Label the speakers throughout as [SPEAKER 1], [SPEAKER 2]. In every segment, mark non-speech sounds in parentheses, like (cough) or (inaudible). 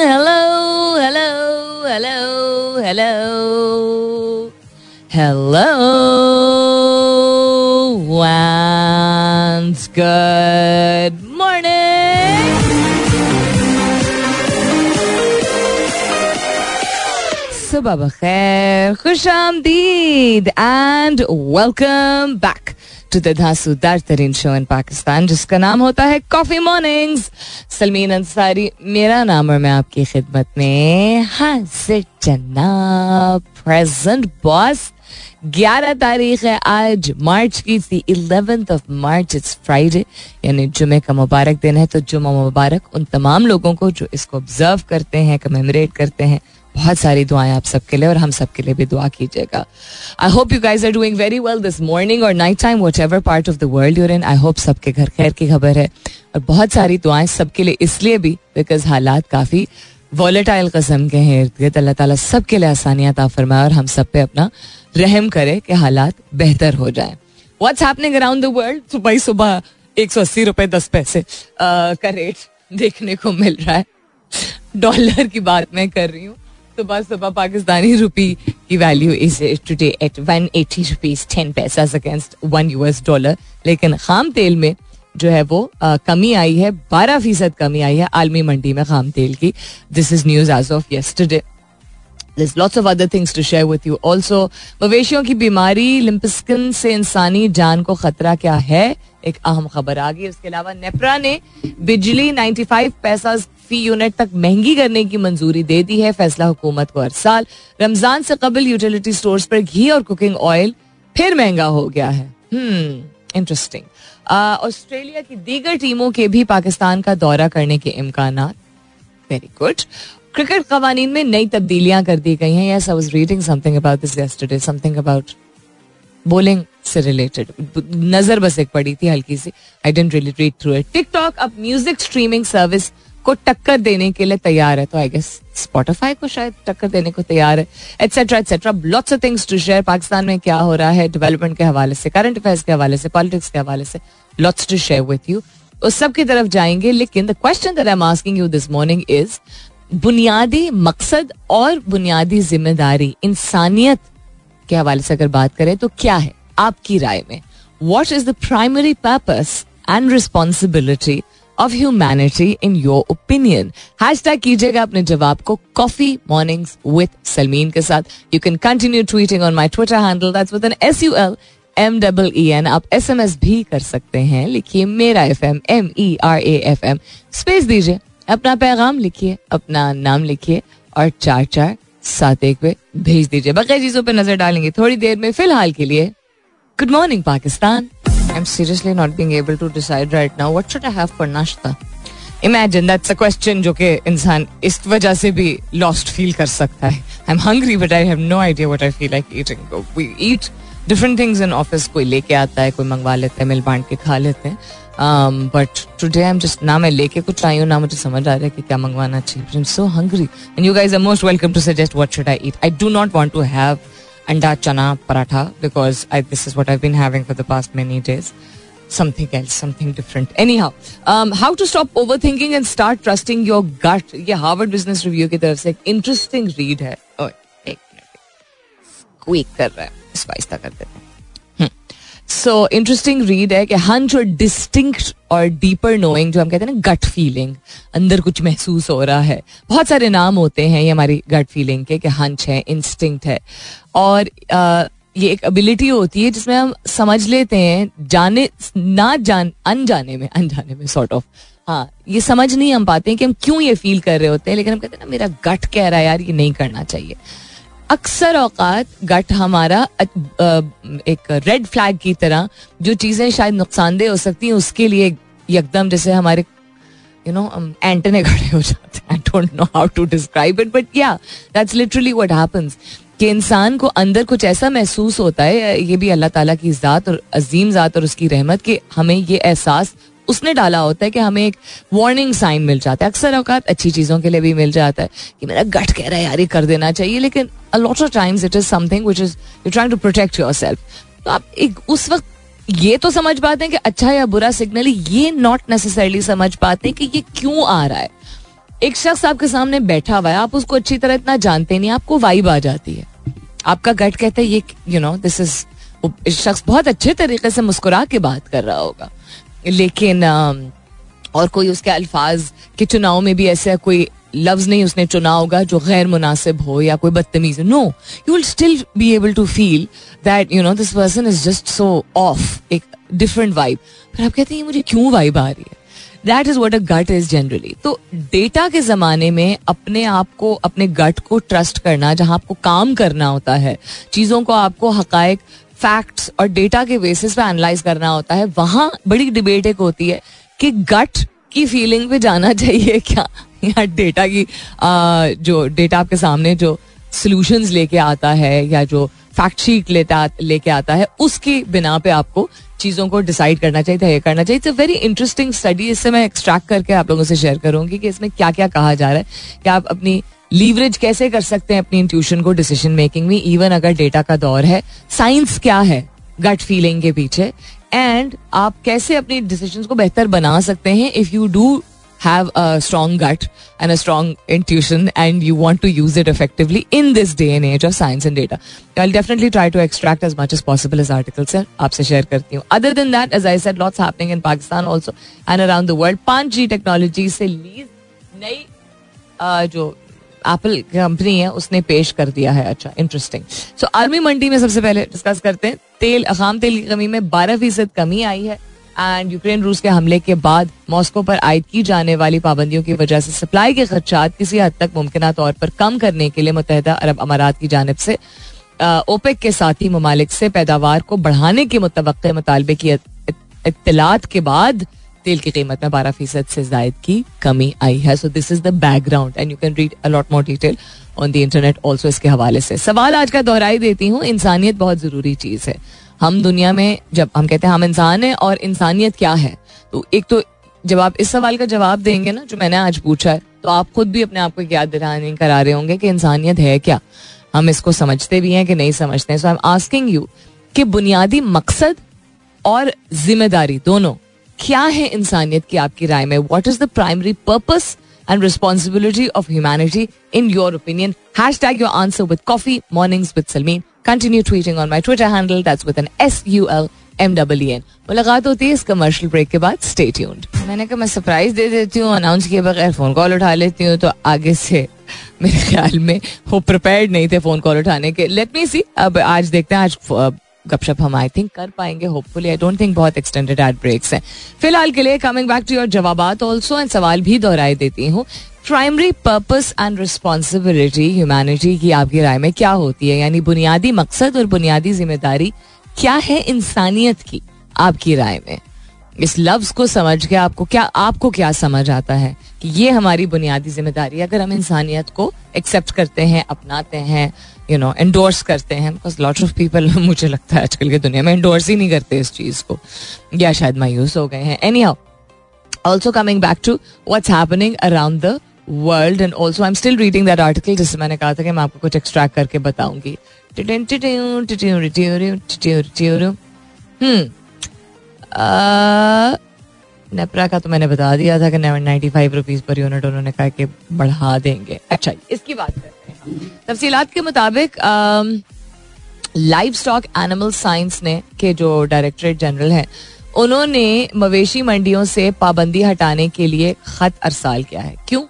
[SPEAKER 1] Hello, hello, hello, hello. Hello Once good. सुबह बखैर खुश आमदीद and welcome back to the धांसूदार तरीन शो इन पाकिस्तान जिसका नाम होता है कॉफ़ी मॉर्निंग्स सलमीन अंसारी, मेरा नाम और मैं आपकी खिदमत में हाजिर, जनाब प्रेजेंट बॉस 11 तारीख है आज, मार्च की थी eleventh of March it's Friday यानी जुमे का मुबारक दिन है तो जुमा मुबारक उन तमाम लोगों को जो इसको ऑब्ज़र्व करते हैं कमेमोरेट करते हैं बहुत सारी दुआएँ आप सबके लिए और हम सबके लिए भी दुआ कीजिएगा। I hope you guys are doing very well this morning और night time whatever part of the world you're in I hope सबके घर खैर की खबर है। और बहुत सारी दुआएँ सबके लिए इसलिए भी बिकॉज़ हालात काफ़ी वॉलेटाइल कस्म के हैं। इर्द गिर्द अल्लाह ताला सबके लिए आसानियाँ ता फरमाए और हम सब पे अपना रहम करे कि हालात बेहतर हो जाए। What's happening around the world सुबह सुबह एक सौ अस्सी रुपए दस पैसे का रेट देखने को मिल रहा है। (laughs) डॉलर की बात मैं कर रही हूँ। सुबह सुबह पाकिस्तानी रुपी की value is today at one eighty rupees ten paisa against one US dollar लेकिन खाम तेल में जो है वो आ, कमी आई है बारह फ़ीसद कमी आई है आलमी मंडी में खाम तेल की। This is news as of yesterday There's lots of other things to share with you. Also, मवेशियों की बीमारी लिम्पस्किन से इंसानी जान को खतरा क्या है? एक अहम खबर आ गई। उसके अलावा नेपरा ने बिजली 95 पैसा फ़ी यूनिट तक महँगी करने की मंजूरी दे दी है, फैसला हुकूमत को हर साल। रमज़ान से कबल यूटिलिटी स्टोर्स पर घी और कुकिंग ऑयल फिर महँगा हो गया है। इंटरेस्टिंग ऑस्ट्रेलिया की दीगर टीमों के भी पाकिस्तान का दौरा करने के इम्कान वेरी गुड क्रिकेट कवानीन में नई तब्दीलियाँ कर दी गई हैं। Yes I was reading something about this yesterday something about bowling से रिलेटेड नज़र बस एक पड़ी थी हल्की सी। I didn't really read through it TikTok अब म्यूज़िक स्ट्रीमिंग सर्विस को टक्कर देने के लिए तैयार है तो आई गेस स्पॉटिफाई को शायद टक्कर देने को तैयार है etcetera etcetera lots of things to share Pakistan में क्या हो रहा है डेवलपमेंट के हवाले से करंट अफेयर्स के हवाले से पॉलिटिक्स के हवाले से lots to share with you उस सब की तरफ़ जाएँगे, लेकिन the question that I am asking you this morning is बुनियादी मकसद और बुनियादी ज़िम्मेदारी इंसानियत के हवाले से अगर बात करें तो क्या है आपकी राय में? What is the primary purpose and responsibility of humanity in your opinion hashtag कीजिएगा अपने जवाब को कॉफ़ी मॉर्निंग्स विद सलमीन के साथ you can continue tweeting on my Twitter handle that's with an S U L M double E N आप S M S भी कर सकते हैं लिखिए मेरा F M M E R A F M space दीजिए अपना पैगाम लिखिए अपना नाम लिखिए और चार चार सात एक पे भेज दीजिए बकैर चीज़ों पर नज़र डालेंगे थोड़ी देर में फ़िलहाल के लिए good morning Pakistan I am seriously not being able to decide right now what should I have for nashta imagine that's a question जो कि इंसान इस वजह से भी लॉस्ट फील कर सकता है I am hungry but I have no idea what I feel like eating we eat different things in office कोई लेके आता है कोई मंगवा लेते हैं मिल बांट के खा लेते हैं but today I am just ना मैं लेके कुछ आई हूँ ना मुझे समझ आ रहा है कि क्या मंगवाना चाहिए I am so hungry and you guys are most welcome to suggest what should I eat I do not want to have anda chana paratha because I this is what having for the past many days something else something different anyhow how to stop overthinking and start trusting your gut ये Harvard business review की तरफ़ से एक interesting read है। कर रहा है। इसको कर देते हैं। सो इंटरेस्टिंग रीड है कि हंच और डिस्टिंक्ट और डीपर नोइंग जो हम कहते हैं ना गट फीलिंग अंदर कुछ महसूस हो रहा है। बहुत सारे नाम होते हैं ये हमारी गट फीलिंग के, कि हंच है इंस्टिंक्ट है। और ये एक एबिलिटी होती है जिसमें हम समझ लेते हैं, जाने, ना जान, अनजाने में अनजाने में सॉर्ट ऑफ़ हाँ ये समझ नहीं हम पाते हैं कि हम क्यों ये फील कर रहे होते हैं, लेकिन हम कहते हैं ना, मेरा गट कह रहा है, यार, ये नहीं करना चाहिए। अक्सर औकात गट हमारा एक रेड फ्लैग की तरह जो चीज़ें शायद नुकसानदेह हो सकती हैं, उसके लिए एकदम जैसे हमारे यू नो एंटने खड़े हो जाते हैं। I don't know how to describe it but yeah that's literally what happens कि इंसान को अंदर कुछ ऐसा महसूस होता है, ये भी अल्लाह ताला की ज़ात और अजीम ज़ात और उसकी रहमत कि हमें ये एहसास उसने डाला होता है कि हमें एक वार्निंग साइन मिल जाता है। अक्सर अवकात अच्छी चीज़ों के लिए भी मिल जाता है कि मेरा गट कह रहा है, यार ये कर देना चाहिए, लेकिन a lot of times it is something which is you trying to protect yourself तो आप एक, उस वक्त ये तो समझ पाते हैं कि अच्छा या बुरा सिग्नल ये नॉट नेसेसरली समझ पाते हैं कि ये क्यों आ रहा है। एक शख्स आपके सामने बैठा हुआ है, आप उसको अच्छी तरह इतना जानते नहीं, आपको वाइब आ जाती है। आपका गट कहता है, ये यू नो दिस इज़ शख्स बहुत अच्छे तरीके से मुस्कुरा के बात कर रहा होगा। लेकिन और कोई उसके अल्फाज के चुनाव में भी ऐसा कोई लफ्ज नहीं उसने चुना होगा जो गैर मुनासिब हो या कोई बदतमीज no you will still be able to feel that you know this person is just so off एक डिफरेंट वाइब फिर आप कहते हैं मुझे क्यों वाइब आ रही है? That is what a gut is generally तो डेटा के जमाने में अपने आप को, अपने गट को ट्रस्ट करना, जहाँ आपको काम करना होता है, चीज़ों को आपको हकायक फैक्ट्स और डेटा के बेसिस पे एनालाइज करना होता है। वहाँ बड़ी डिबेट एक होती है कि गट की फीलिंग पे जाना (laughs) चाहिए क्या? या डेटा की आ, जो डेटा आपके सामने जो सोल्यूशंस लेके आता है या जो फैक्ट लेता लेके आता है उसकी बिना पे आपको चीज़ों को डिसाइड करना चाहिए तय करना चाहिए। It's a very interesting study इससे मैं एक्सट्रैक्ट करके आप लोगों से शेयर करूँगी कि इसमें क्या क्या कहा जा रहा है। कि आप अपनी लीवरेज कैसे कर सकते हैं अपनी इंट्यूशन को डिसीज़न मेकिंग में इवन अगर डेटा का दौर है? साइंस क्या है? गट फीलिंग के पीछे। एंड आप कैसे अपनी डिसीज़न को बेहतर बना सकते हैं if you do have a strong gut and a strong intuition and you want to use it effectively in this day and age of science and data I definitely try to extract as much as possible as article से आपसे share करती हूँ। Other than that as I said lots happening in Pakistan also and around the world पाँच G technology से लीज नई uh, जो Apple company है, उसने पेश कर दिया है। अच्छा इंटरेस्टिंग सो आर्मी मंडी में सबसे पहले डिस्कस करते हैं। तेल, अखाम तेल की कमी में बारह फ़ीसद कमी आई है। एंड यूक्रेन रूस के हमले के बाद मॉस्को पर आयद की जाने वाली पाबंदियों की वजह से सप्लाई के खर्चात किसी हद तक मुमकिन तौर पर कम करने के लिए मुतहदा अरब अमारात की जानब से ओपेक के साथी ममालिक से पैदावार को बढ़ाने के मुतव मुतालबे की इतलात के बाद तेल की कीमत में बारह फ़ीसद से जायद की कमी आई है। So this is the background and you can read a lot more detail on the internet also इसके हवाले से। सवाल आज का दोहराई देती हूँ, इंसानियत बहुत ज़रूरी चीज़ है। हम दुनिया में जब हम कहते हैं हम इंसान हैं और इंसानियत क्या है? तो एक तो जब आप इस सवाल का जवाब देंगे ना, जो मैंने आज पूछा है तो आप खुद भी अपने आप को याद दिलाने करा रहे होंगे कि इंसानियत है क्या? हम इसको समझते भी हैं कि नहीं समझते हैं। So I am asking you कि बुनियादी मकसद और ज़िम्मेदारी दोनों क्या है इंसानियत की आपकी राय में? What is the primary purpose and responsibility of humanity in your opinion hashtag your answer with coffee mornings with Sulmeen continue tweeting on my Twitter handle that's with an S U L M double N मुलाकात होती है इस commercial break के बाद stay tuned मैंने कहा, मैं surprise दे देती हूँ अनाउंस किए बगैर फ़ोन कॉल उठा लेती हूँ तो आगे से मेरे ख्याल में वो प्रिपेयर्ड नहीं थे फ़ोन कॉल उठाने के। लेट मी सी अब आज देखते हैं, आज गपशप हम आई थिंक कर पाएँगे होपफुली आई डोंट थिंक बहुत एक्सटेंडेड एड ब्रेक्स हैं. फ़िलहाल के लिए कमिंग बैक टू योर जवाब ऑल्सो एंड सवाल भी दोहराई देती हूँ. Primary purpose and responsibility humanity की आपकी राय में क्या होती है? यानी बुनियादी मकसद और बुनियादी ज़िम्मेदारी क्या है इंसानियत की आपकी राय में? इस लफ्ज को समझ के आपको क्या आपको क्या समझ आता है कि ये हमारी बुनियादी ज़िम्मेदारी अगर हम इंसानियत को एक्सेप्ट करते हैं, अपनाते हैं यू नो एंडोर्स करते हैं बिकॉज़ लॉट ऑफ़ पीपल मुझे लगता है आजकल की दुनिया में एंडोर्स ही नहीं करते इस चीज़ को। या शायद मायूस हो गए हैं। Anyhow also coming back to what's happening around the world and also I am still reading that article जिससे मैंने कहा था कि मैं आपको कुछ एक्सट्रैक्ट करके बताऊँगी। हम्म नेपरा का तो मैंने बता दिया था कि ninety five rupees per unit उन्होंने कहा कि बढ़ा देंगे। अच्छा इसकी बात करते हैं। तफसीलात के मुताबिक लाइव स्टॉक एनिमल साइंस ने के जो डायरेक्टरेट जनरल हैं, उन्होंने मवेशी मंडियों से पाबंदी हटाने के लिए खत अरसाल किया है। क्यों?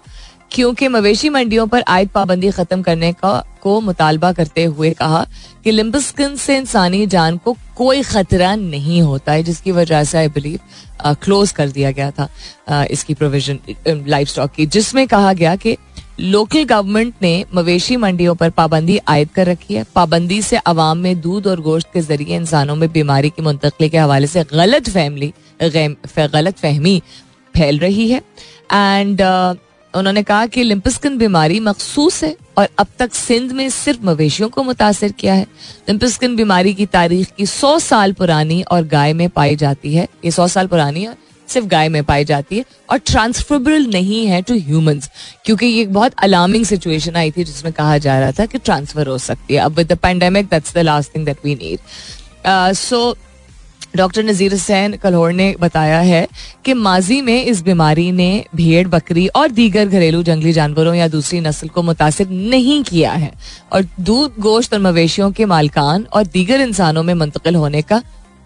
[SPEAKER 1] क्योंकि मवेशी मंडियों पर आयद पाबंदी खत्म करने का को मुतालबा करते हुए कहा कि लिम्बस्किन से इंसानी जान को कोई खतरा नहीं होता है जिसकी वजह से आई बिलीव क्लोज कर दिया गया था uh, इसकी प्रोविज़न लाइफ स्टॉक की जिसमें कहा गया कि लोकल गवर्नमेंट ने मवेशी मंडियों पर पाबंदी आयद कर रखी है। पाबंदी से अवाम में दूध और गोश्त के ज़रिए इंसानों में बीमारी की मुंतकली के हवाले से गलत फहमी गलत फहमी फैल रही है। एंड उन्होंने कहा कि लिम्पस्किन बीमारी मखसूस है और अब तक सिंध में सिर्फ़ मवेशियों को मुतासर किया है। लिम्पस्किन बीमारी की तारीख की सौ साल पुरानी और गाय में पाई जाती है। ये सौ साल पुरानी है सिर्फ़ गाय में पाई जाती है और ट्रांसफरेबल नहीं है टू ह्यूमंस क्योंकि ये बहुत अलार्मिंग सिचुएशन आई थी जिसमें कहा जा रहा था कि ट्रांसफ़र हो सकती है। अब with the pandemic that's the last thing that we need so doctor Nazir Hussain Kalhoro ने बताया है कि माजी में इस बीमारी ने भेड़, बकरी और दीगर घरेलू जंगली जानवरों या दूसरी नस्ल को मुतासर नहीं किया है और दूध, गोश्त और मवेशियों के मालकान और दीगर इंसानों में मुंतकिल होने का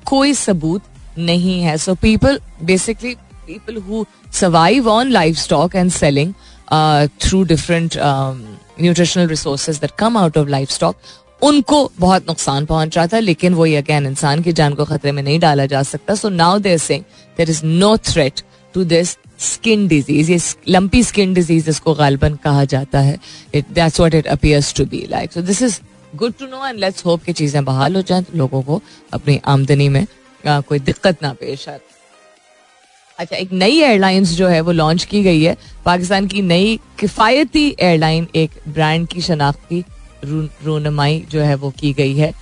[SPEAKER 1] कोई सबूत नहीं है। So people basically people who survive on livestock and selling through different nutritional resources that come out of livestock उनको बहुत नुकसान पहुँच रहा था लेकिन वो ये अगैन इंसान की जान को खतरे में नहीं डाला जा सकता। So now there since there is no threat to this skin disease ये लंपी स्किन डिज़ीज़ इसको गालबन कहा जाता है। It that's what it appears to be like so this is good to know and let's hope कि चीज़ें बहाल हो जाएँ तो लोगों को अपनी आमदनी में आ, कोई दिक्कत ना पेश आए। अच्छा एक नई एयरलाइंस जो है वो लॉन्च की गई है। पाकिस्तान की नई किफायती एयरलाइन एक ब्रांड की शनाख्त की रोनमाई जो है वो की गई है।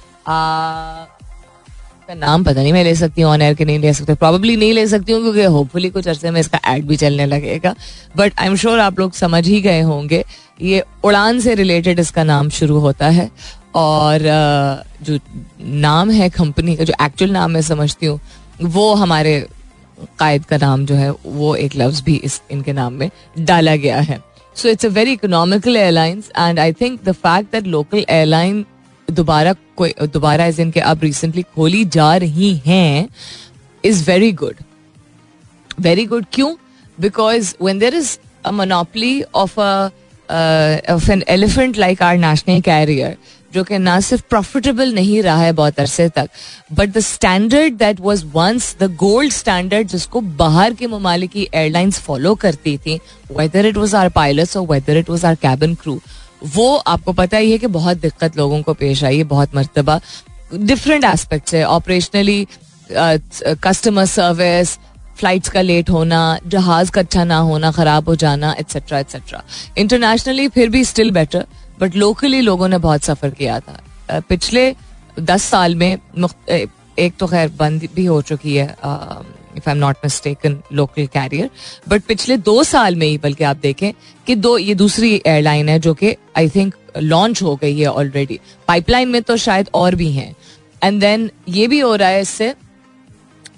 [SPEAKER 1] का नाम पता नहीं, मैं ले सकती हूँ ऑन एयर के नहीं ले सकते प्रॉब्ली नहीं ले सकती हूँ, क्योंकि होपफुली कुछ अरसे में इसका एड भी चलने लगेगा। बट आई एम श्योर आप लोग समझ ही गए होंगे, ये उड़ान से रिलेटेड इसका नाम शुरू होता है। और जो नाम है कंपनी का, जो एक्चुअल नाम मैं समझती हूँ, वो हमारे कायद का नाम जो है, वो एक लफ्ज भी इस, इनके नाम में डाला गया है। So it's a very economical airlines and I think the fact that local airline दोबारा कोई दोबारा इस इनके अब रिसेंटली खोली जा रही हैं is very good very good क्यों because when there is a monopoly of of an elephant like our national carrier जो कि ना सिर्फ़ प्रॉफिटेबल नहीं रहा है बहुत अरसे तक but the standard that was once the gold standard जिसको बाहर के ममालिक एयरलाइंस फॉलो करती थी whether it was our pilot और whether it was our cabin crew वो आपको पता ही है कि बहुत दिक्कत लोगों को पेश आई है बहुत मरतबा। डिफरेंट एस्पेक्ट है ऑपरेशनली कस्टमर सर्विस फ्लाइट्स का लेट होना, जहाज़ का अच्छा ना होना, खराब हो जाना एट्सेट्रा एट्सेट्रा इंटरनेशनली फिर भी स्टिल बेटर बट लोकली लोगों ने बहुत सफ़र किया था। पिछले दस साल में एक तो खैर बंद भी हो चुकी है if I am not mistaken local carrier but पिछले दो साल में ही, बल्कि आप देखें कि दो, ये दूसरी एयरलाइन है जो कि आई थिंक लॉन्च हो गई है ऑलरेडी पाइपलाइन में तो शायद और भी हैं। एंड देन ये भी हो रहा है इससे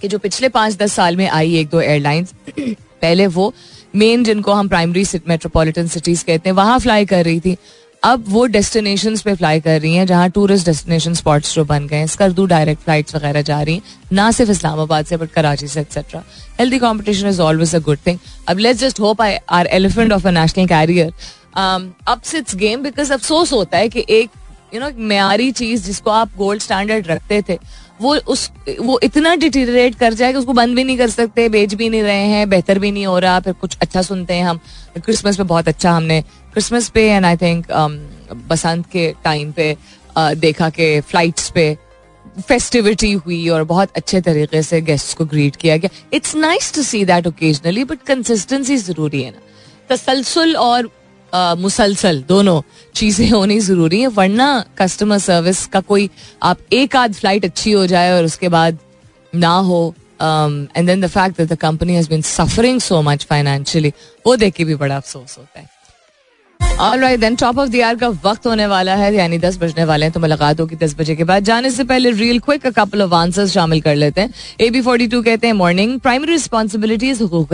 [SPEAKER 1] कि जो पिछले पाँच दस साल में आई एक दो एयरलाइंस (clears throat) पहले वो मेन जिनको हम प्राइमरी मेट्रोपॉलिटन सिटीज़ कहते हैं, वहाँ फ्लाई कर रही थी। अब वो डेस्टिनेशन पे फ्लाई कर रही हैं जहाँ टूरिस्ट डेस्टिनेशन स्पॉट्स जो बन गए हैं। स्कर्दू डायरेक्ट फ्लाइट्स वगैरह जा रही हैं। ना सिर्फ़ इस्लामाबाद से बट कराची से etcetera healthy competition is always a good thing अब let's just hope I our elephant of a national carrier ups its game because अफसोस होता है कि एक यू नो म्यारी चीज़ जिसको आप गोल्ड स्टैंडर्ड रखते थे, वो उस, वो इतना डिटीरेट कर जाए कि उसको बंद भी नहीं कर सकते, बेच भी नहीं रहे हैं, बेहतर भी नहीं हो रहा, फिर कुछ अच्छा सुनते हैं हम। क्रिसमस पे बहुत अच्छा हमने क्रिसमस पे एंड आई थिंक बसंत के टाइम पे uh, देखा कि फ्लाइट्स पे फेस्टिविटी हुई और बहुत अच्छे तरीके से गेस्ट को ग्रीट किया गया। It's nice to see that occasionally but consistency ज़रूरी है ना। तसलसल और uh, मुसलसल दोनों चीज़ें होनी ज़रूरी है वरना कस्टमर सर्विस का कोई आप एक आध फ़्लाइट अच्छी हो जाए और उसके बाद ना हो and then the fact that the company has been suffering so much financially वो देख के भी बड़ा अफसोस होता है। Alright then top of the hour का वक्त होने वाला है, यानी दस बजने वाले हैं तो मुलाकात होगी दस बजे के बाद। जाने से पहले real quick couple of answers शामिल कर लेते हैं। ए बी फोर्टी टू कहते हैं morning primary responsibilities हुकूक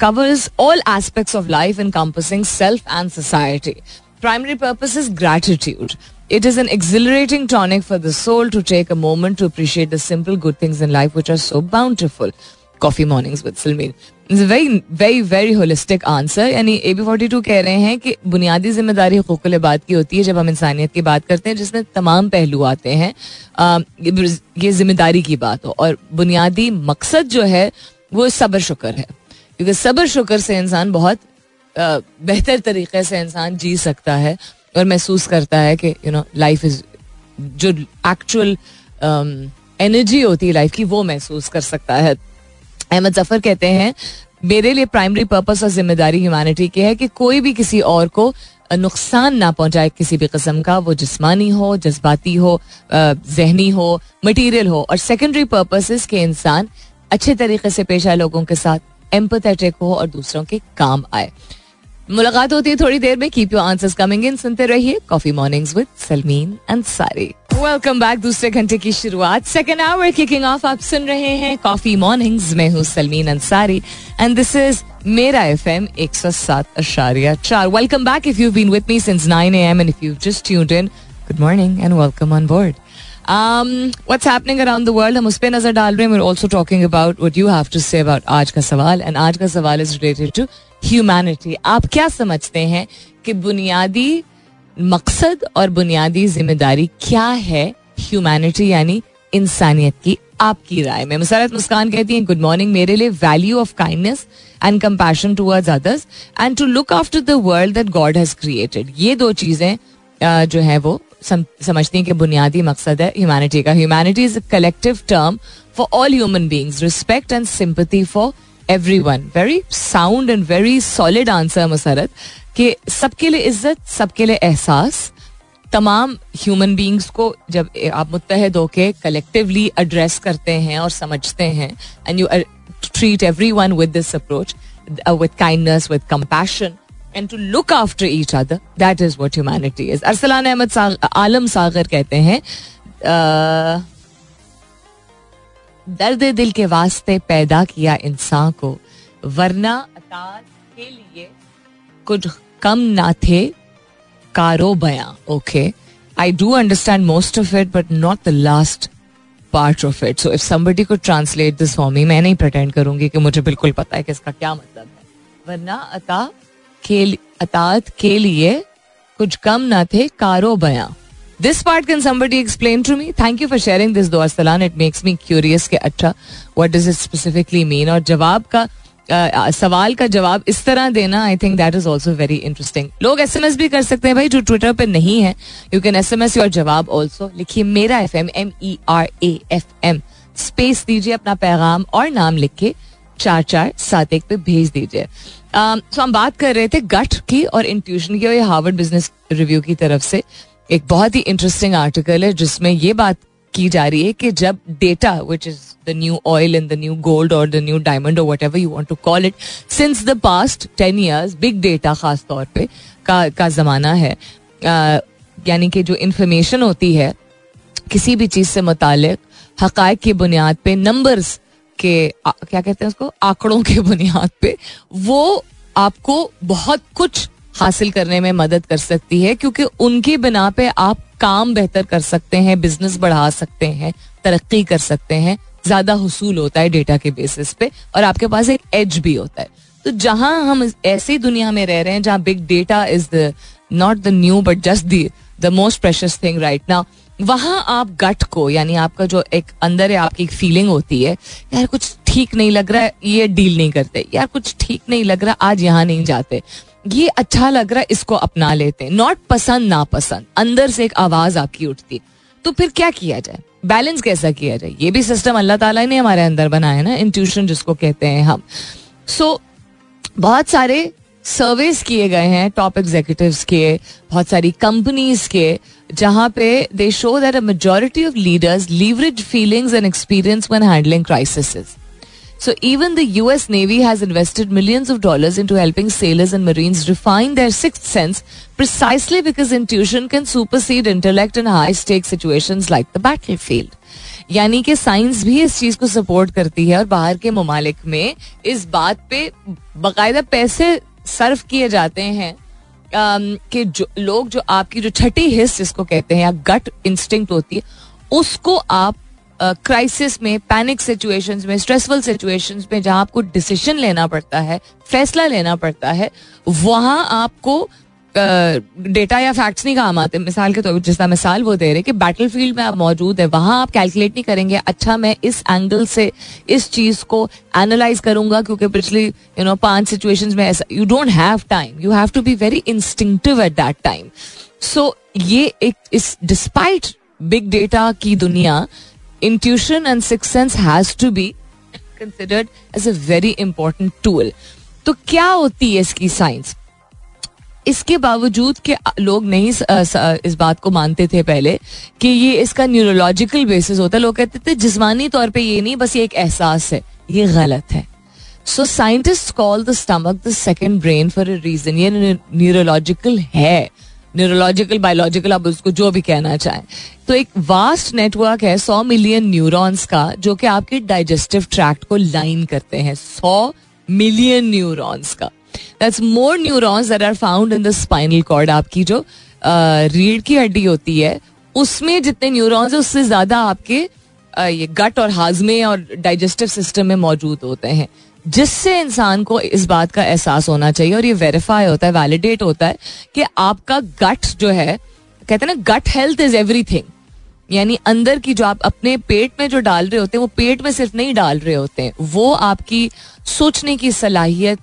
[SPEAKER 1] covers all aspects of life encompassing self and society primary purpose is gratitude It is an exhilarating tonic for the soul to take a moment to appreciate the simple good things in life, which are so bountiful. Coffee mornings with Sulmeen very very very holistic answer यानी A B forty two कह रहे हैं कि बुनियादी ज़िम्मेदारी हकूकल बात की होती है जब हम इंसानियत की बात करते हैं, जिसमें तमाम पहलू आते हैं। ये ज़िम्मेदारी की बात हो। और बुनियादी मकसद जो है, वो सबर शुक्र है। क्योंकि सबर शुक्र से इंसान बहुत बेहतर तरीके से इंसान जी सकता है और महसूस करता है कि यू नो लाइफ इज़ जो एक्चुअल एनर्जी होती है लाइफ की, वो महसूस कर सकता है। अहमद ज़फ़र कहते हैं, मेरे लिए प्राइमरी पर्पस और ज़िम्मेदारी ह्यूमैनिटी की है कि कोई भी किसी और को नुकसान ना पहुँचाए किसी भी किस्म का, वो जिस्मानी हो, जज्बाती हो जहनी हो मटेरियल हो। और सेकेंडरी पर्पस के इंसान अच्छे तरीके से पेश आए लोगों के साथ एम्पथेटिक हो और दूसरों के काम आए। मुलाकात होती है थोड़ी देर में keep your answers coming in सुनते रहिए coffee mornings with Sulmeen Ansari welcome back दूसरे घंटे की शुरुआत। सेकेंड आवर किकिंग ऑफ़ आप सुन रहे हैं कॉफ़ी मॉर्निंग्स में हूँ Salmeen Ansari. And this is मेरा एफ़ एम एक सौ सात अशारिया चार। Welcome back if you been with me since nine a m and if you just tuned in good morning and welcome on board what's happening around the world हम उस पर नज़र डाल रहे हैं। Also talking about what you have to say about आज का सवाल। एंड आज का सवाल इज़ रिलेटेड टू ह्यूमैनिटी आप क्या समझते हैं कि बुनियादी मकसद और बुनियादी ज़िम्मेदारी क्या है ह्यूमैनिटी यानी इंसानियत की आपकी राय में? मुसरत मुस्कान कहती हैं गुड मॉर्निंग मेरे लिए value of kindness and compassion towards others and to look after the world that God has created ये दो चीज़ें जो है वो सम, समझती हैं कि बुनियादी मकसद है ह्यूमैनिटी का। Humanity is a collective term for all human beings respect and sympathy for every one very sound and very solid answer Musarrat. कि सबके लिए इज़्ज़त, सबके लिए एहसास, तमाम ह्यूमन बींग्स को जब आप मुतहद होके कलेक्टिवली एड्रेस करते हैं और समझते हैं and you treat every one with this approach with kindness with compassion and to look after each other that is what humanity is Arsalan Ahmad Alam Sagar कहते हैं दर्द दिल के वास्ते पैदा किया इंसान को, वरना के लिए कुछ कम ना थे कारो बया okay I do understand most of it but not the last part of it so if somebody को ट्रांसलेट दिस फॉर मी नहीं प्रटेंड करूँगी कि मुझे बिल्कुल पता है कि इसका क्या मतलब है। वरना अता के अतात के लिए कुछ कम ना थे कारो बया this part can somebody explain to me thank you for sharing this though it makes me curious के अच्छा what does it specifically mean और जवाब का सवाल का जवाब इस तरह देना I think that is also very interesting लोग एस एम एस भी कर सकते हैं भाई, जो ट्विटर पे नहीं है you can S M S your जवाब ऑल्सो लिखिए मेरा F M M E R A F M space दीजिए अपना पैगाम और नाम लिख के चार चार सात एक पे भेज दीजिए। सो हम बात कर रहे थे गट की और इंट्यूशन की और ये हार्वर्ड बिज़नेस रिव्यू की तरफ़ से। एक बहुत ही इंटरेस्टिंग आर्टिकल है, जिसमें ये बात की जा रही है कि जब data which is the new oil in the new gold और द न्यू डायमंड और whatever you want to call it since the past ten years big data खास तौर पर का, का जमाना है। यानी कि जो इंफॉर्मेशन होती है किसी भी चीज़ से मुतालिक हक़ की बुनियाद पे नंबर्स के आ, क्या कहते हैं उसको आंकड़ों के बुनियाद पे वो आपको बहुत कुछ हासिल करने में मदद कर सकती है, क्योंकि उनके बिना पे आप काम बेहतर कर सकते हैं बिज़नेस बढ़ा सकते हैं, तरक्की कर सकते हैं। ज़्यादा हसूल होता है डेटा के बेसिस पे, और आपके पास एक एज भी होता है। तो जहाँ हम ऐसी दुनिया में रह रहे हैं, जहाँ big data is the not the new but just the the most precious thing right now वहाँ आप गट को, यानी आपका जो एक अंदर है, आपकी एक फीलिंग होती है, यार कुछ ठीक नहीं लग रहा है ये डील नहीं करते। यार कुछ ठीक नहीं लग रहा, आज यहाँ नहीं जाते। ये अच्छा लग रहा है इसको अपना लेते नॉट पसंद ना पसंद अंदर से एक आवाज़ आपकी उठती। तो फिर क्या किया जाए? बैलेंस कैसा किया जाए? ये भी सिस्टम अल्लाह ताला ने हमारे अंदर बनाया ना इंट्यूशन जिसको कहते हैं हम। सो so, बहुत सारे सर्वेस किए गए हैं टॉप एग्जीक्यूटिव्स के बहुत सारी कंपनीज़ के जहाँ पे they show that a majority of leaders leverage feelings and experience when handling crisis So even the US Navy has invested millions of dollars into helping sailors and marines refine their sixth sense precisely because intuition can supersede intellect in high stake situations like the battlefield. यानी कि science भी इस चीज़ को support करती है और बाहर के ममालिक में इस बात पे बाकायदा पैसे सर्व किए जाते हैं कि जो लोग जो आपकी जो छठी हिस्स जिसको कहते हैं या गट इंस्टिंक्ट होती है उसको आप क्राइसिस में पैनिक सिचुएशंस में स्ट्रेसफुल सिचुएशंस में जहाँ आपको डिसीज़न लेना पड़ता है, फैसला लेना पड़ता है, वहाँ आपको डेटा या फैक्ट्स नहीं काम आते। मिसाल के तौर जिस मिसाल वो दे रहे कि बैटल फ़ील्ड में आप मौजूद है, वहाँ आप कैलकुलेट नहीं करेंगे अच्छा मैं इस एंगल से इस चीज़ को एनालाइज करूँगा, क्योंकि पिछली यू नो पाँच सिचुएशन में ऐसा you don't have time you have to be very instinctive at that time so ये एक, इस डिस्पाइट बिग डेटा की दुनिया intuition and six sense has to be considered as a very important tool तो क्या होती है इसकी साइंस इसके बावजूद कि लोग नहीं इस बात को मानते थे पहले कि ये इसका न्यूरोलॉजिकल बेसिस होता है। लोग कहते थे, जिसमानी तौर पे ये नहीं, बस ये एक एहसास है, ये गलत है। So scientist call the stomach the second brain for a reason ये न्यूरोलॉजिकल है। न्यूरोलॉजिकल बायोलॉजिकल आप उसको जो भी कहना चाहें। तो एक वास्ट नेटवर्क है, सौ मिलियन न्यूरॉन्स का, जो कि आपके डाइजेस्टिव ट्रैक्ट को लाइन करते हैं, सौ मिलियन न्यूरॉन्स का। That's more neurons that are found in the spinal cord आपकी जो रीढ़ की हड्डी होती है, उसमें जितने न्यूरॉन्स है, उससे ज़्यादा आपके ये गट और हाजमे और डाइजेस्टिव सिस्टम में मौजूद होते हैं। जिससे इंसान को इस बात का एहसास होना चाहिए और ये वेरीफाई होता है वैलिडेट होता है कि आपका गट जो है, कहते हैं ना गट हेल्थ इज़ एवरीथिंग यानी अंदर की जो आप अपने पेट में जो डाल रहे होते हैं, वो पेट में सिर्फ़ नहीं डाल रहे होते हैं, वो आपकी सोचने की सलाहियत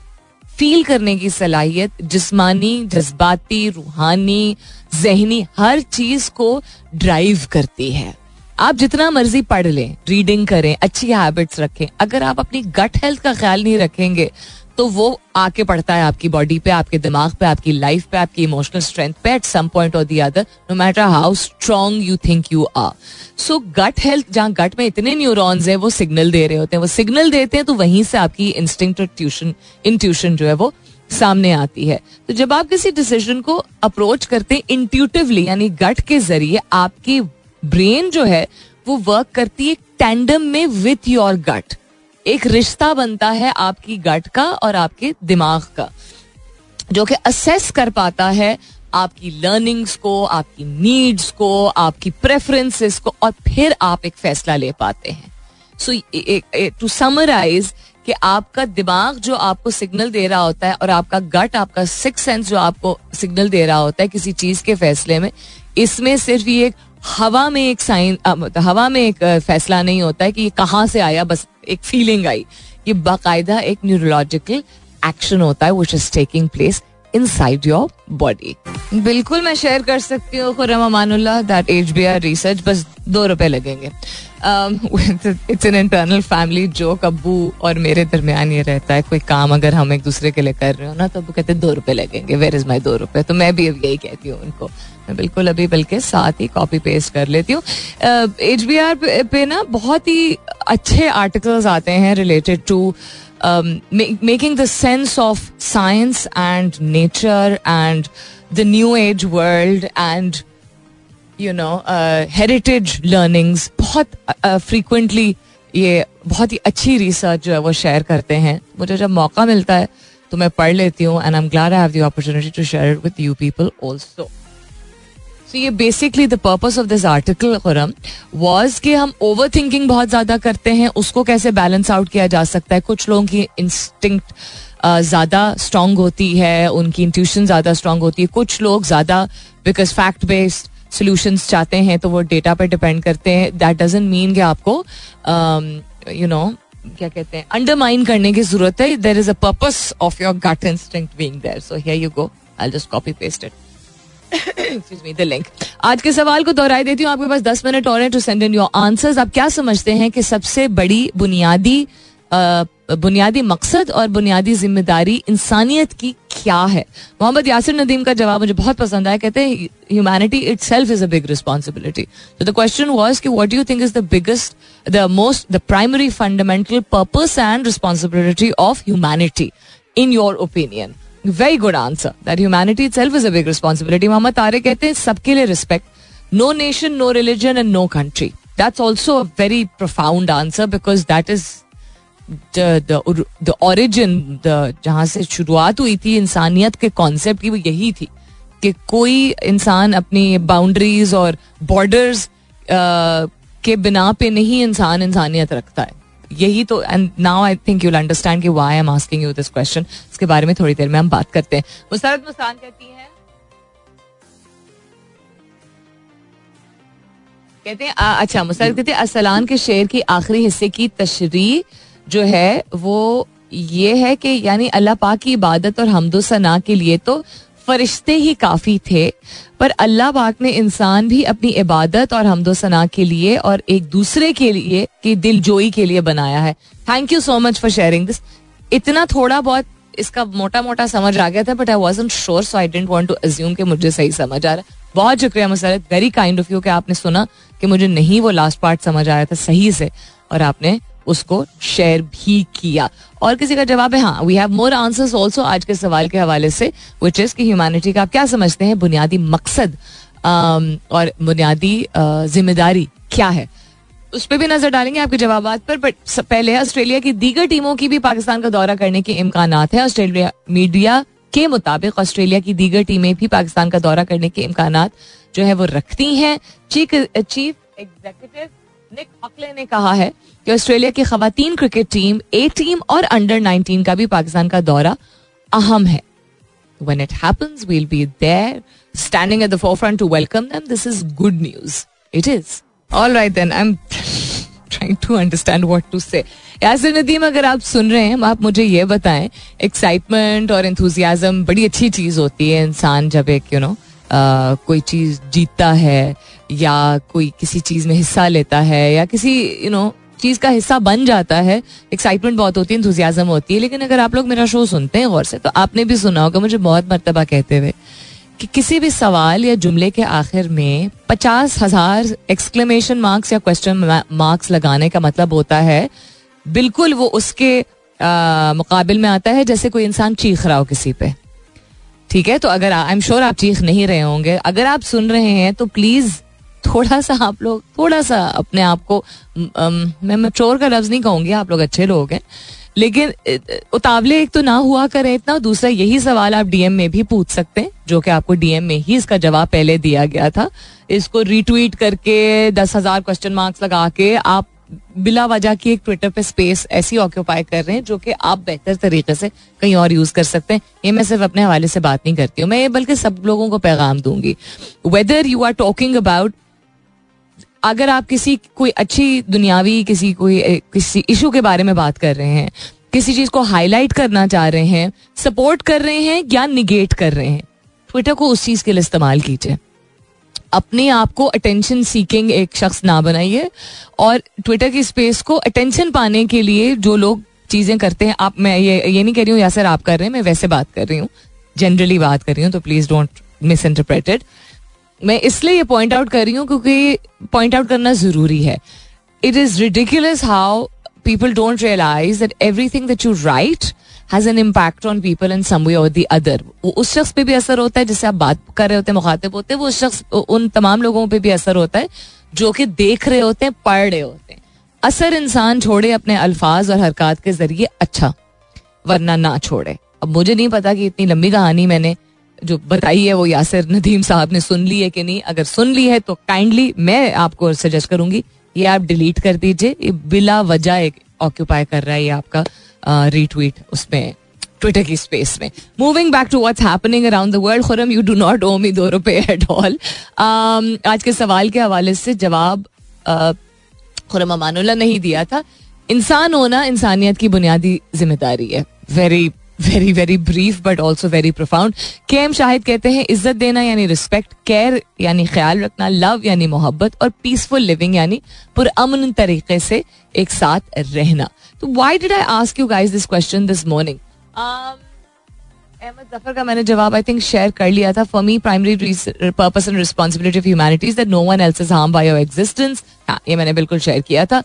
[SPEAKER 1] फील करने की सलाहियत, जिस्मानी, जज्बाती, रूहानी, जहनी, हर चीज़ को ड्राइव करती है। आप जितना मर्ज़ी पढ़ लें रीडिंग करें, अच्छी हैबिट्स रखें। अगर आप अपनी गट हेल्थ का ख्याल नहीं रखेंगे तो वो आके पड़ता है आपकी बॉडी पे, आपके दिमाग पे, आपकी लाइफ पे, आपकी इमोशनल स्ट्रेंथ पे एट सम पॉइंट और the other no matter how strong you think you are so gut health जहाँ गट में इतने न्यूरॉन्स है, वो सिग्नल दे रहे होते हैं। वो सिग्नल देते हैं तो वहीं से आपकी इंस्टिंक्ट ट्यूशन इंट्यूशन जो है वो सामने आती है। तो जब आप किसी डिसीज़न को अप्रोच करते हैं इंट्यूटिवली यानी गट के ज़रिए आपकी ब्रेन जो है, वो वर्क करती है टैंडम में विथ योर गट एक रिश्ता बनता है आपकी गट का और आपके दिमाग का, जो कि असेस कर पाता है आपकी लर्निंग्स को, आपकी नीड्स को, आपकी प्रेफरेंसेस को और फिर आप एक फैसला ले पाते हैं। सो टू समराइज कि आपका दिमाग जो आपको सिग्नल दे रहा होता है और आपका गट आपका सिक्स सेंस जो आपको सिग्नल दे रहा होता है किसी चीज़ के फैसले में, इसमें सिर्फ़ ये हवा में एक साइन मतलब हवा में एक फैसला नहीं होता है कि ये कहाँ से आया, बस एक फीलिंग आई। ये बाकायदा एक न्यूरोलॉजिकल एक्शन होता है which is taking place inside your body बिल्कुल मैं शेयर कर सकती हूँ Khurram Amanullah that H B R research बस दो रुपए लगेंगे। इट्स एन इंटरनल फैमिली जो अब्बू और मेरे दरमियान ये रहता है, कोई काम अगर हम एक दूसरे के लिए कर रहे हो ना तो वो कहते हैं, दो रुपए लगेंगे वेर इज़ माई दो रुपए? तो मैं भी अब यही कहती हूँ उनको। मैं बिल्कुल अभी बल्कि साथ ही कॉपी पेस्ट कर लेती हूँ। एच बी आर पे ना बहुत ही अच्छे आर्टिकल्स आते हैं related to making the sense of science and nature and the new age world and you know heritage learnings बहुत फ्रीक्वेंटली ये बहुत ही अच्छी रिसर्च जो है वो शेयर करते हैं। मुझे जब मौका मिलता है तो मैं पढ़ लेती हूँ and I am glad I have the opportunity to share with you people also so ये basically the purpose of this article Khurram was कि हम ओवर थिंकिंग बहुत ज़्यादा करते हैं, उसको कैसे बैलेंस आउट किया जा सकता है? कुछ लोगों की इंस्टिंक्ट ज़्यादा स्ट्रांग होती है, उनकी इंट्यूशन ज़्यादा स्ट्रांग होती है। कुछ लोग ज़्यादा बिकॉज़ फैक्ट बेस्ड सोल्यूशन चाहते हैं तो वो डेटा पे डिपेंड करते हैं। दैट डजेंट मीन कि आपको यू नो क्या कहते हैं अंडरमाइन करने की ज़रूरत है। There is a purpose of your gut instinct being there so here you go I just copy paste it (coughs) link आज के सवाल को दोहराई देती हूँ, आपके पास दस मिनट और हैं to send in your answers आप क्या समझते हैं कि सबसे बड़ी बुनियादी बुनियादी मकसद और बुनियादी ज़िम्मेदारी इंसानियत की क्या है? मोहम्मद यासिर नदीम का जवाब मुझे बहुत पसंद आया, कहते हैं humanity itself is a big responsibility तो द क्वेश्चन वॉज़ कि what you think is the biggest the most the primary fundamental purpose and responsibility of humanity in your opinion very good answer. That humanity itself is a big responsibility Mohammad Tare कहते हैं, सबके लिए respect no nation no religion and no country that's also a very profound answer because that is the origin जहाँ से शुरुआत हुई थी इंसानियत के कॉन्सेप्ट की वो यही थी कि कोई इंसान अपनी बाउंड्रीज और बॉर्डर्स के बिना पे नहीं इंसान इंसानियत रखता है। यही तो and now I think you'll understand कि why am asking you this question इसके बारे में थोड़ी देर में हम बात करते हैं। मुस्तरद मुस्तान कहती हैं कहते हैं आ, अच्छा मुस्तरद कहते हैं असलान के शेर की आखिरी हिस्से की तशरी जो है वो ये है कि यानी अल्लाह पाक की इबादत और हमदो सना के लिए तो फरिश्ते ही काफ़ी थे, पर अल्लाह पाक ने इंसान भी अपनी इबादत और हमदो सना के लिए और एक दूसरे के लिए की दिल जोई के लिए बनाया है। Thank you so much for sharing this इतना थोड़ा बहुत इसका मोटा मोटा समझ आ गया था but I was sure so I didn't want to assume कि मुझे सही समझ आ रहा है। बहुत शुक्रिया Musarrat very kind of you कि आपने सुना कि मुझे नहीं वो लास्ट पार्ट समझ आया था सही से, और आपने उसको शेयर भी किया। और किसी का जवाब है हाँ we have more answers also आज के सवाल के हवाले से विच इज़ कि ह्यूमैनिटी का आप क्या समझते हैं? बुनियादी मकसद और बुनियादी ज़िम्मेदारी क्या है? उस पर भी नज़र डालेंगे आपके जवाब पर बट पहले ऑस्ट्रेलिया की दीगर टीमों की भी पाकिस्तान का दौरा करने के इम्कान है। ऑस्ट्रेलिया मीडिया के मुताबिक ऑस्ट्रेलिया की दीगर टीमें भी पाकिस्तान का दौरा करने के इम्कान जो है वो रखती हैं। चीफ एग्जीक्यूटिव निक हकले ने कहा है कि ऑस्ट्रेलिया की खातन क्रिकेट टीम ए टीम और अंडर 19 का भी पाकिस्तान का दौरा अहम है when it happens we'll be there standing at the forefront to welcome them this is good news it is all right then i'm trying to understand what to say Yasir Nadeem अगर आप सुन रहे हैं आप मुझे ये बताएँ एक्साइटमेंट और इंथुजियाजम बड़ी अच्छी चीज़ होती है इंसान जब एक यू you नो know, कोई चीज़ जीतता है या कोई किसी चीज़ में हिस्सा लेता है या किसी यू you नो know, चीज़ का हिस्सा बन जाता है एक्साइटमेंट बहुत होती है इंथुजियाजम होती है लेकिन अगर आप लोग मेरा शो सुनते हैं गौर से तो आपने भी सुना होगा मुझे बहुत मरतबा कहते हुए कि किसी भी सवाल या जुमले के आखिर में पचास हज़ार एक्सक्लेमेशन मार्क्स या क्वेश्चन मार्क्स लगाने का मतलब होता है बिल्कुल वो उसके मुकाबिल में आता है जैसे कोई इंसान चीख रहा हो किसी पे। ठीक है? तो अगर आई एम श्योर आप चीख नहीं रहे होंगे। अगर आप सुन रहे हैं तो प्लीज़ थोड़ा सा आप लोग, थोड़ा सा अपने आप को, मैं मचोर का लफ्ज नहीं कहूँगी, आप लोग अच्छे लोग हैं। लेकिन उतावले एक तो ना हुआ करें इतना दूसरा यही सवाल आप डीएम में भी पूछ सकते हैं, जो कि आपको डीएम में ही इसका जवाब पहले दिया गया था। इसको रीट्वीट करके, दस हज़ार क्वेश्चन मार्क्स लगा के, आप बिला वजह की एक ट्विटर पे स्पेस ऐसी ऑक्यूपाई कर रहे हैं, जो कि आप बेहतर तरीके से कहीं और यूज़ कर सकते हैं। ये मैं सिर्फ़ अपने हवाले से बात नहीं करती हूँ, मैं ये बल्कि सब लोगों को पैगाम दूँगी। Whether you are talking about अगर आप किसी, कोई अच्छी दुनियावी, किसी, कोई किसी इशू के बारे में बात कर रहे हैं, किसी चीज़ को हाईलाइट करना चाह रहे हैं सपोर्ट कर रहे हैं या निगेट कर रहे हैं ट्विटर को उस चीज़ के लिए इस्तेमाल कीजिए। अपने आप को अटेंशन सीकिंग एक शख्स ना बनाइए और ट्विटर की स्पेस को अटेंशन पाने के लिए जो लोग चीज़ें करते हैं, आप, मैं ये ये नहीं कह रही हूँ, या सर आप कर रहे हैं, मैं वैसे बात कर रही हूँ जनरली बात कर रही हूँ तो प्लीज़ डोंट मिस इंटरप्रेटेड मैं इसलिए ये पॉइंट आउट कर रही हूँ क्योंकि पॉइंट आउट करना ज़रूरी है। It is ridiculous how people don't realize that everything that you write has an impact on people in some way और दी अदर उस शख्स पे भी असर होता है जिससे आप बात कर रहे होते हैं, मुखातिब होते हैं, वो उस शख्स, उन तमाम लोगों पे भी असर होता है जो कि देख रहे होते हैं, पढ़ रहे होते हैं। असर इंसान छोड़े अपने अल्फाज और हरकत के ज़रिए अच्छा वरना ना छोड़े। अब मुझे नहीं पता कि इतनी लंबी कहानी मैंने जो बताई है वो यासिर नदीम साहब ने सुन ली है कि नहीं? अगर सुन ली है तो काइंडली मैं आपको सजेस्ट करूँगी, ये आप डिलीट कर दीजिए। बिला वजह एक ऑक्यूपाई कर रहा है ये आपका रीट्वीट उसमें ट्विटर की स्पेस में। Moving back to what's happening around the world Khurram you do not owe me दो रुपए एट ऑल आज के सवाल के हवाले से जवाब खुरम अमानुल्ला नहीं दिया था। इंसान होना इंसानियत की बुनियादी ज़िम्मेदारी है। Very very very brief but also very profound K M Shahid कहते हैं, इज़्ज़त देना यानी रिस्पेक्ट केयर यानी ख्याल रखना लव यानी मोहब्बत और पीसफुल लिविंग यानी पुरअमन तरीके से एक साथ रहना। तो why did I ask you guys this question this morning Ahmad Zafar का मैंने जवाब आई थिंक शेयर कर लिया था। For me primary purpose and responsibility of humanities that no one else is harm by your existence ये मैंने बिल्कुल share किया था।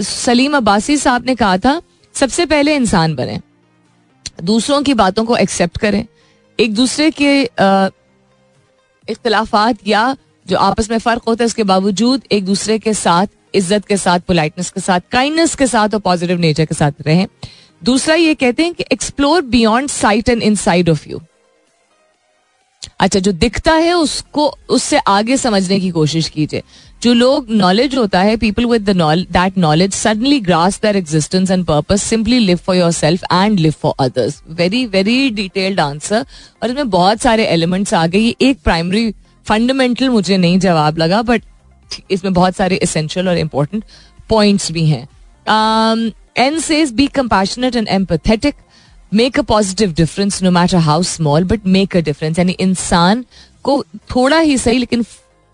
[SPEAKER 1] सलीम अब्बासी साहब ने कहा था, सबसे पहले इंसान बने। दूसरों की बातों को एक्सेप्ट करें। एक दूसरे के इख्तलाफात या जो आपस में फ़र्क होता है, उसके बावजूद एक दूसरे के साथ, इज़्ज़त के साथ पोलाइटनेस के साथ काइंडनेस के साथ और पॉजिटिव नेचर के साथ रहें। दूसरा ये कहते हैं कि explore beyond sight and inside of you अच्छा जो दिखता है, उसको, उससे आगे समझने की कोशिश कीजिए। जो लोग नॉलेज होता है people with that knowledge suddenly grasp their existence and purpose simply live for yourself and live for others very very detailed answer और इसमें बहुत सारे एलिमेंट्स आ गए। ये एक प्राइमरी फंडामेंटल मुझे नहीं जवाब लगा बट इसमें बहुत सारे इसेंशियल और इम्पोर्टेंट पॉइंट्स भी हैं। Ann says be compassionate and empathetic make a positive difference no matter how small but make a difference यानी इंसान को थोड़ा ही सही, लेकिन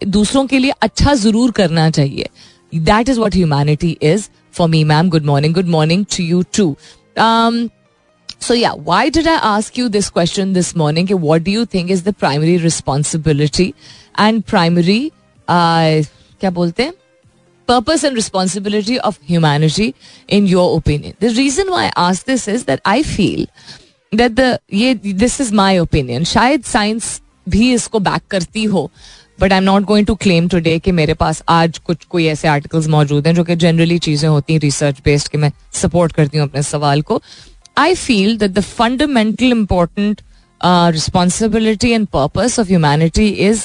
[SPEAKER 1] दूसरों के लिए अच्छा ज़रूर करना चाहिए। That is what humanity is for me ma'am good morning good morning to you too so या why did I ask you this question this morning what do you think is the primary responsibility and primary क्या बोलते हैं purpose and responsibility of humanity in your opinion the reason why ask this is that I feel that ये this is my opinion शायद science भी इसको back करती हो but I am not going to claim today कि मेरे पास आज कुछ कोई ऐसे आर्टिकल्स मौजूद हैं जो कि जनरली चीज़ें होती हैं रिसर्च बेस्ड कि मैं सपोर्ट करती हूँ अपने सवाल को। I feel that the fundamental important responsibility and purpose of humanity is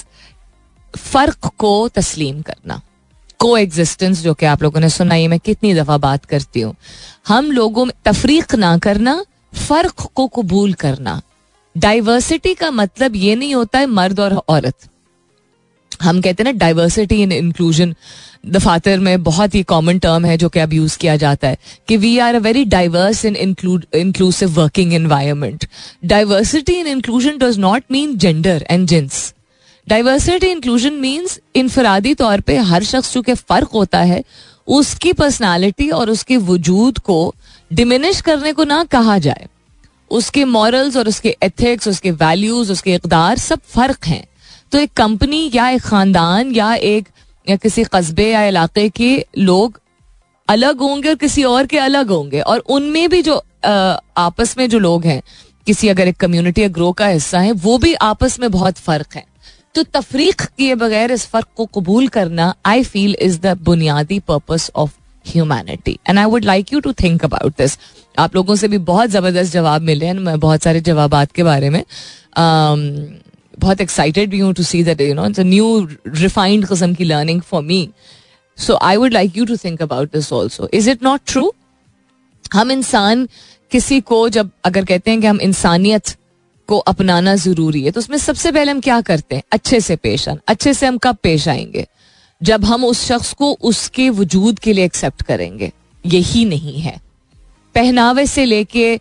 [SPEAKER 1] फ़र्क को तस्लीम करना। को एग्जिस्टेंस जो कि आप लोगों ने सुना, ये मैं कितनी दफ़ा बात करती हूँ। हम लोगों में तफरीक ना करना, फ़र्क को कबूल करना। डाइवर्सिटी का मतलब ये नहीं होता है मर्द और औरत। हम कहते हैं ना डाइवर्सिटी इन इंक्लूजन दफातर में बहुत ही कॉमन टर्म है जो कि अब यूज़ किया जाता है कि we are a very diverse in inclusive working environment diversity in inclusion does not mean gender and genes diversity inclusion means इनफरादी तौर पे हर शख्स जो फ़र्क होता है उसकी पर्सनालिटी और उसके वजूद को डिमिनिश करने को ना कहा जाए उसके मॉरल्स और उसके एथिक्स उसके वैल्यूज़ उसके इकदार सब फ़र्क हैं तो एक कंपनी या एक खानदान या एक या किसी कस्बे या इलाके के लोग अलग होंगे और किसी और के अलग होंगे। और उनमें भी जो आ, आपस में जो लोग हैं किसी अगर एक कम्युनिटी या ग्रो का हिस्सा है वो भी आपस में बहुत फ़र्क है। तो तफरीक किए बगैर इस फ़र्क को कबूल करना आई फील इज़ द बुनियादी purpose of humanity and I would like you to think about this आप लोगों से भी बहुत ज़बरदस्त जवाब मिले हैं मैं बहुत सारे जवाब के बारे में। um, बहुत एक्साइटेड भी हूँ to see that you know it's new refined किस्म की learning for me so I would like you to think about this also is it not true हम इंसान किसी को जब, अगर कहते हैं कि हम इंसानियत को अपनाना ज़रूरी है तो उसमें सबसे पहले हम क्या करते हैं? अच्छे से पेश आना। अच्छे से हम कब पेश आएँगे? जब हम उस शख्स को उसके वजूद के लिए एक्सेप्ट करेंगे। यही नहीं है। पहनावे से लेके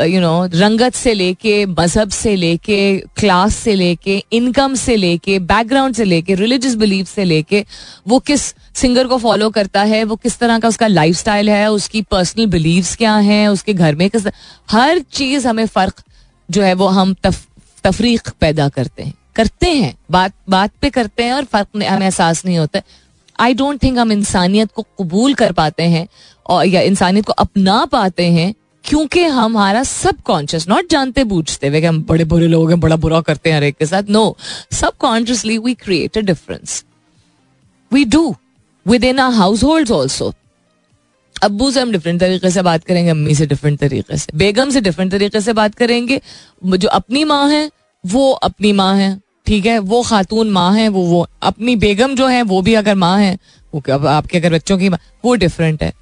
[SPEAKER 1] यू नो रंगत से लेके मज़हब से लेके क्लास से लेके इनकम से लेके बैकग्राउंड से लेके रिलीजियस बिलीफ से लेके वो किस सिंगर को फॉलो करता है वो किस तरह का उसका लाइफ है उसकी पर्सनल बिलीव्स क्या हैं उसके घर में किस हर चीज़ हमें फ़र्क जो है वो हम तफ, तफरीक पैदा करते हैं करते हैं बात बात पे करते हैं और फ़र्क हमें एहसास नहीं होता आई डोंट थिंक हम इंसानियत को कबूल कर पाते हैं और या इंसानियत को अपना पाते हैं क्योंकि हमारा सब कॉन्शियस नॉट जानते बूझते हुए हम बड़े बुरे लोग हैं, बड़ा बुरा करते हैं हर एक के साथ know subconsciously we create a difference we do within our household also Abu से हम डिफरेंट तरीके से बात करेंगे, अम्मी से डिफरेंट तरीके से, बेगम से डिफरेंट तरीके से बात करेंगे। जो अपनी माँ है, वो अपनी माँ है, ठीक है? वो खातून माँ है, वो वो अपनी बेगम जो है, वो भी अगर माँ है, वो आपके अगर बच्चों की माँ, वो डिफरेंट है।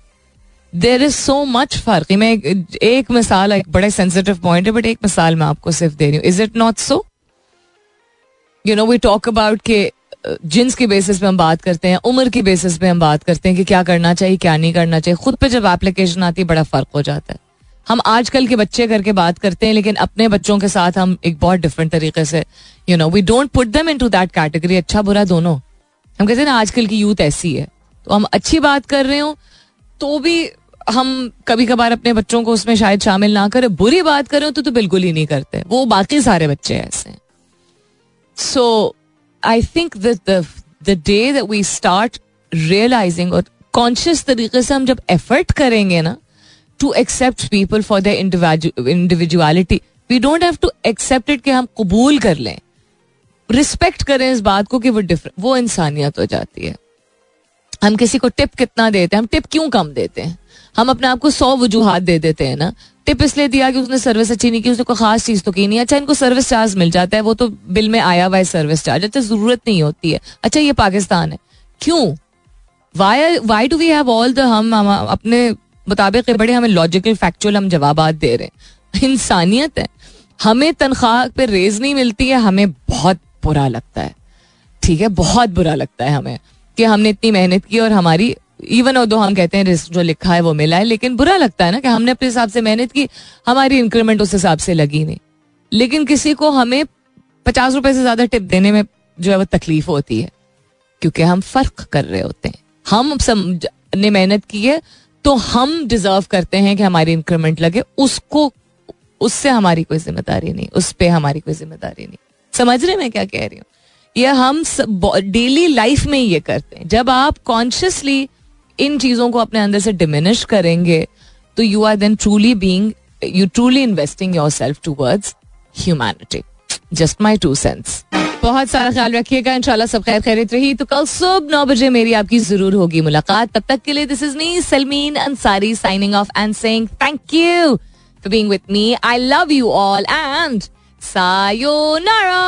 [SPEAKER 1] देर इज़ सो मच फ़र्क मैं एक, मिसाल एक बड़े सेंसिटिव पॉइंट है बट एक मिसाल मैं आपको सिर्फ़ दे रही हूँ is it not so you know we talk about के जिन्स के बेसिस पे हम बात करते हैं उम्र की बेसिस पे हम बात करते हैं कि क्या करना चाहिए क्या नहीं करना चाहिए खुद पे जब एप्लीकेशन आती है बड़ा फ़र्क हो जाता है हम आजकल के बच्चे करके बात करते हैं लेकिन अपने बच्चों के साथ हम एक बहुत डिफरेंट तरीके से you know we don't put them in to that category अच्छा बुरा दोनों हम कहते हैं ना आजकल की यूथ ऐसी है तो हम अच्छी बात कर रहे हो तो भी हम कभी कभार अपने बच्चों को उसमें शायद शामिल ना करें। बुरी बात करें तो, तो बिल्कुल ही नहीं करते। वो बाकी सारे बच्चे ऐसे so I think the day that we start realising और कॉन्शियस तरीके से हम जब एफर्ट करेंगे ना to accept people for the individuality we don't have to accept it कि हम कबूल कर लें। रिस्पेक्ट करें इस बात को कि वो डिफरेंट वो इंसानियत हो जाती है। हम किसी को टिप कितना देते हैं, हम टिप क्यों कम देते हैं? हम अपने आप को सौ वजूहत दे देते हैं ना। टिप इसलिए दिया कि उसने सर्विस अच्छी नहीं की, उसने कोई खास चीज़ तो की नहीं। अच्छा इनको सर्विस चार्ज मिल जाता है, वो तो बिल में आया हुआ है सर्विस चार्ज अच्छा ज़रूरत नहीं होती है। अच्छा ये पाकिस्तान है। क्यों? Why why do we have all the हम अपने मुताबिक बड़े हमें लॉजिकल फैक्चुअल हम जवाब दे रहे हैं। इंसानियत है। हमें तनख्वाह पे रेज नहीं मिलती है, हमें बहुत बुरा लगता है। ठीक है? बहुत बुरा लगता है हमें। कि हमने इतनी मेहनत की और हमारी इवन और दो हम कहते हैं रिस्क जो लिखा है वो मिला है, लेकिन बुरा लगता है ना कि हमने अपने हिसाब से मेहनत की, हमारी इंक्रीमेंट उस हिसाब से लगी नहीं। लेकिन किसी को हमें पचास रुपए से ज़्यादा टिप देने में जो है वो तकलीफ़ होती है, क्योंकि हम फ़र्क कर रहे होते हैं। हम ने मेहनत की है तो हम डिजर्व करते हैं कि हमारी इंक्रीमेंट लगे, उसको, उससे हमारी कोई ज़िम्मेदारी नहीं, उस पर हमारी कोई ज़िम्मेदारी नहीं। समझ रहे मैं क्या कह रही हूँ? ये हम डेली लाइफ में ये करते हैं। जब आप कॉन्शियसली इन चीज़ों को अपने अंदर से डिमिनिश करेंगे तो you are then truly being you truly investing your self towards humanity just my two cents बहुत सारा ख्याल रखिएगा, इंशाल्लाह सब खैर खैरित रही। तो कल सुबह नौ बजे मेरी आपकी ज़रूर होगी मुलाकात। तब तक के लिए this is me Salmeen Ansari signing off and saying thank you for being with me I love you all and sayonara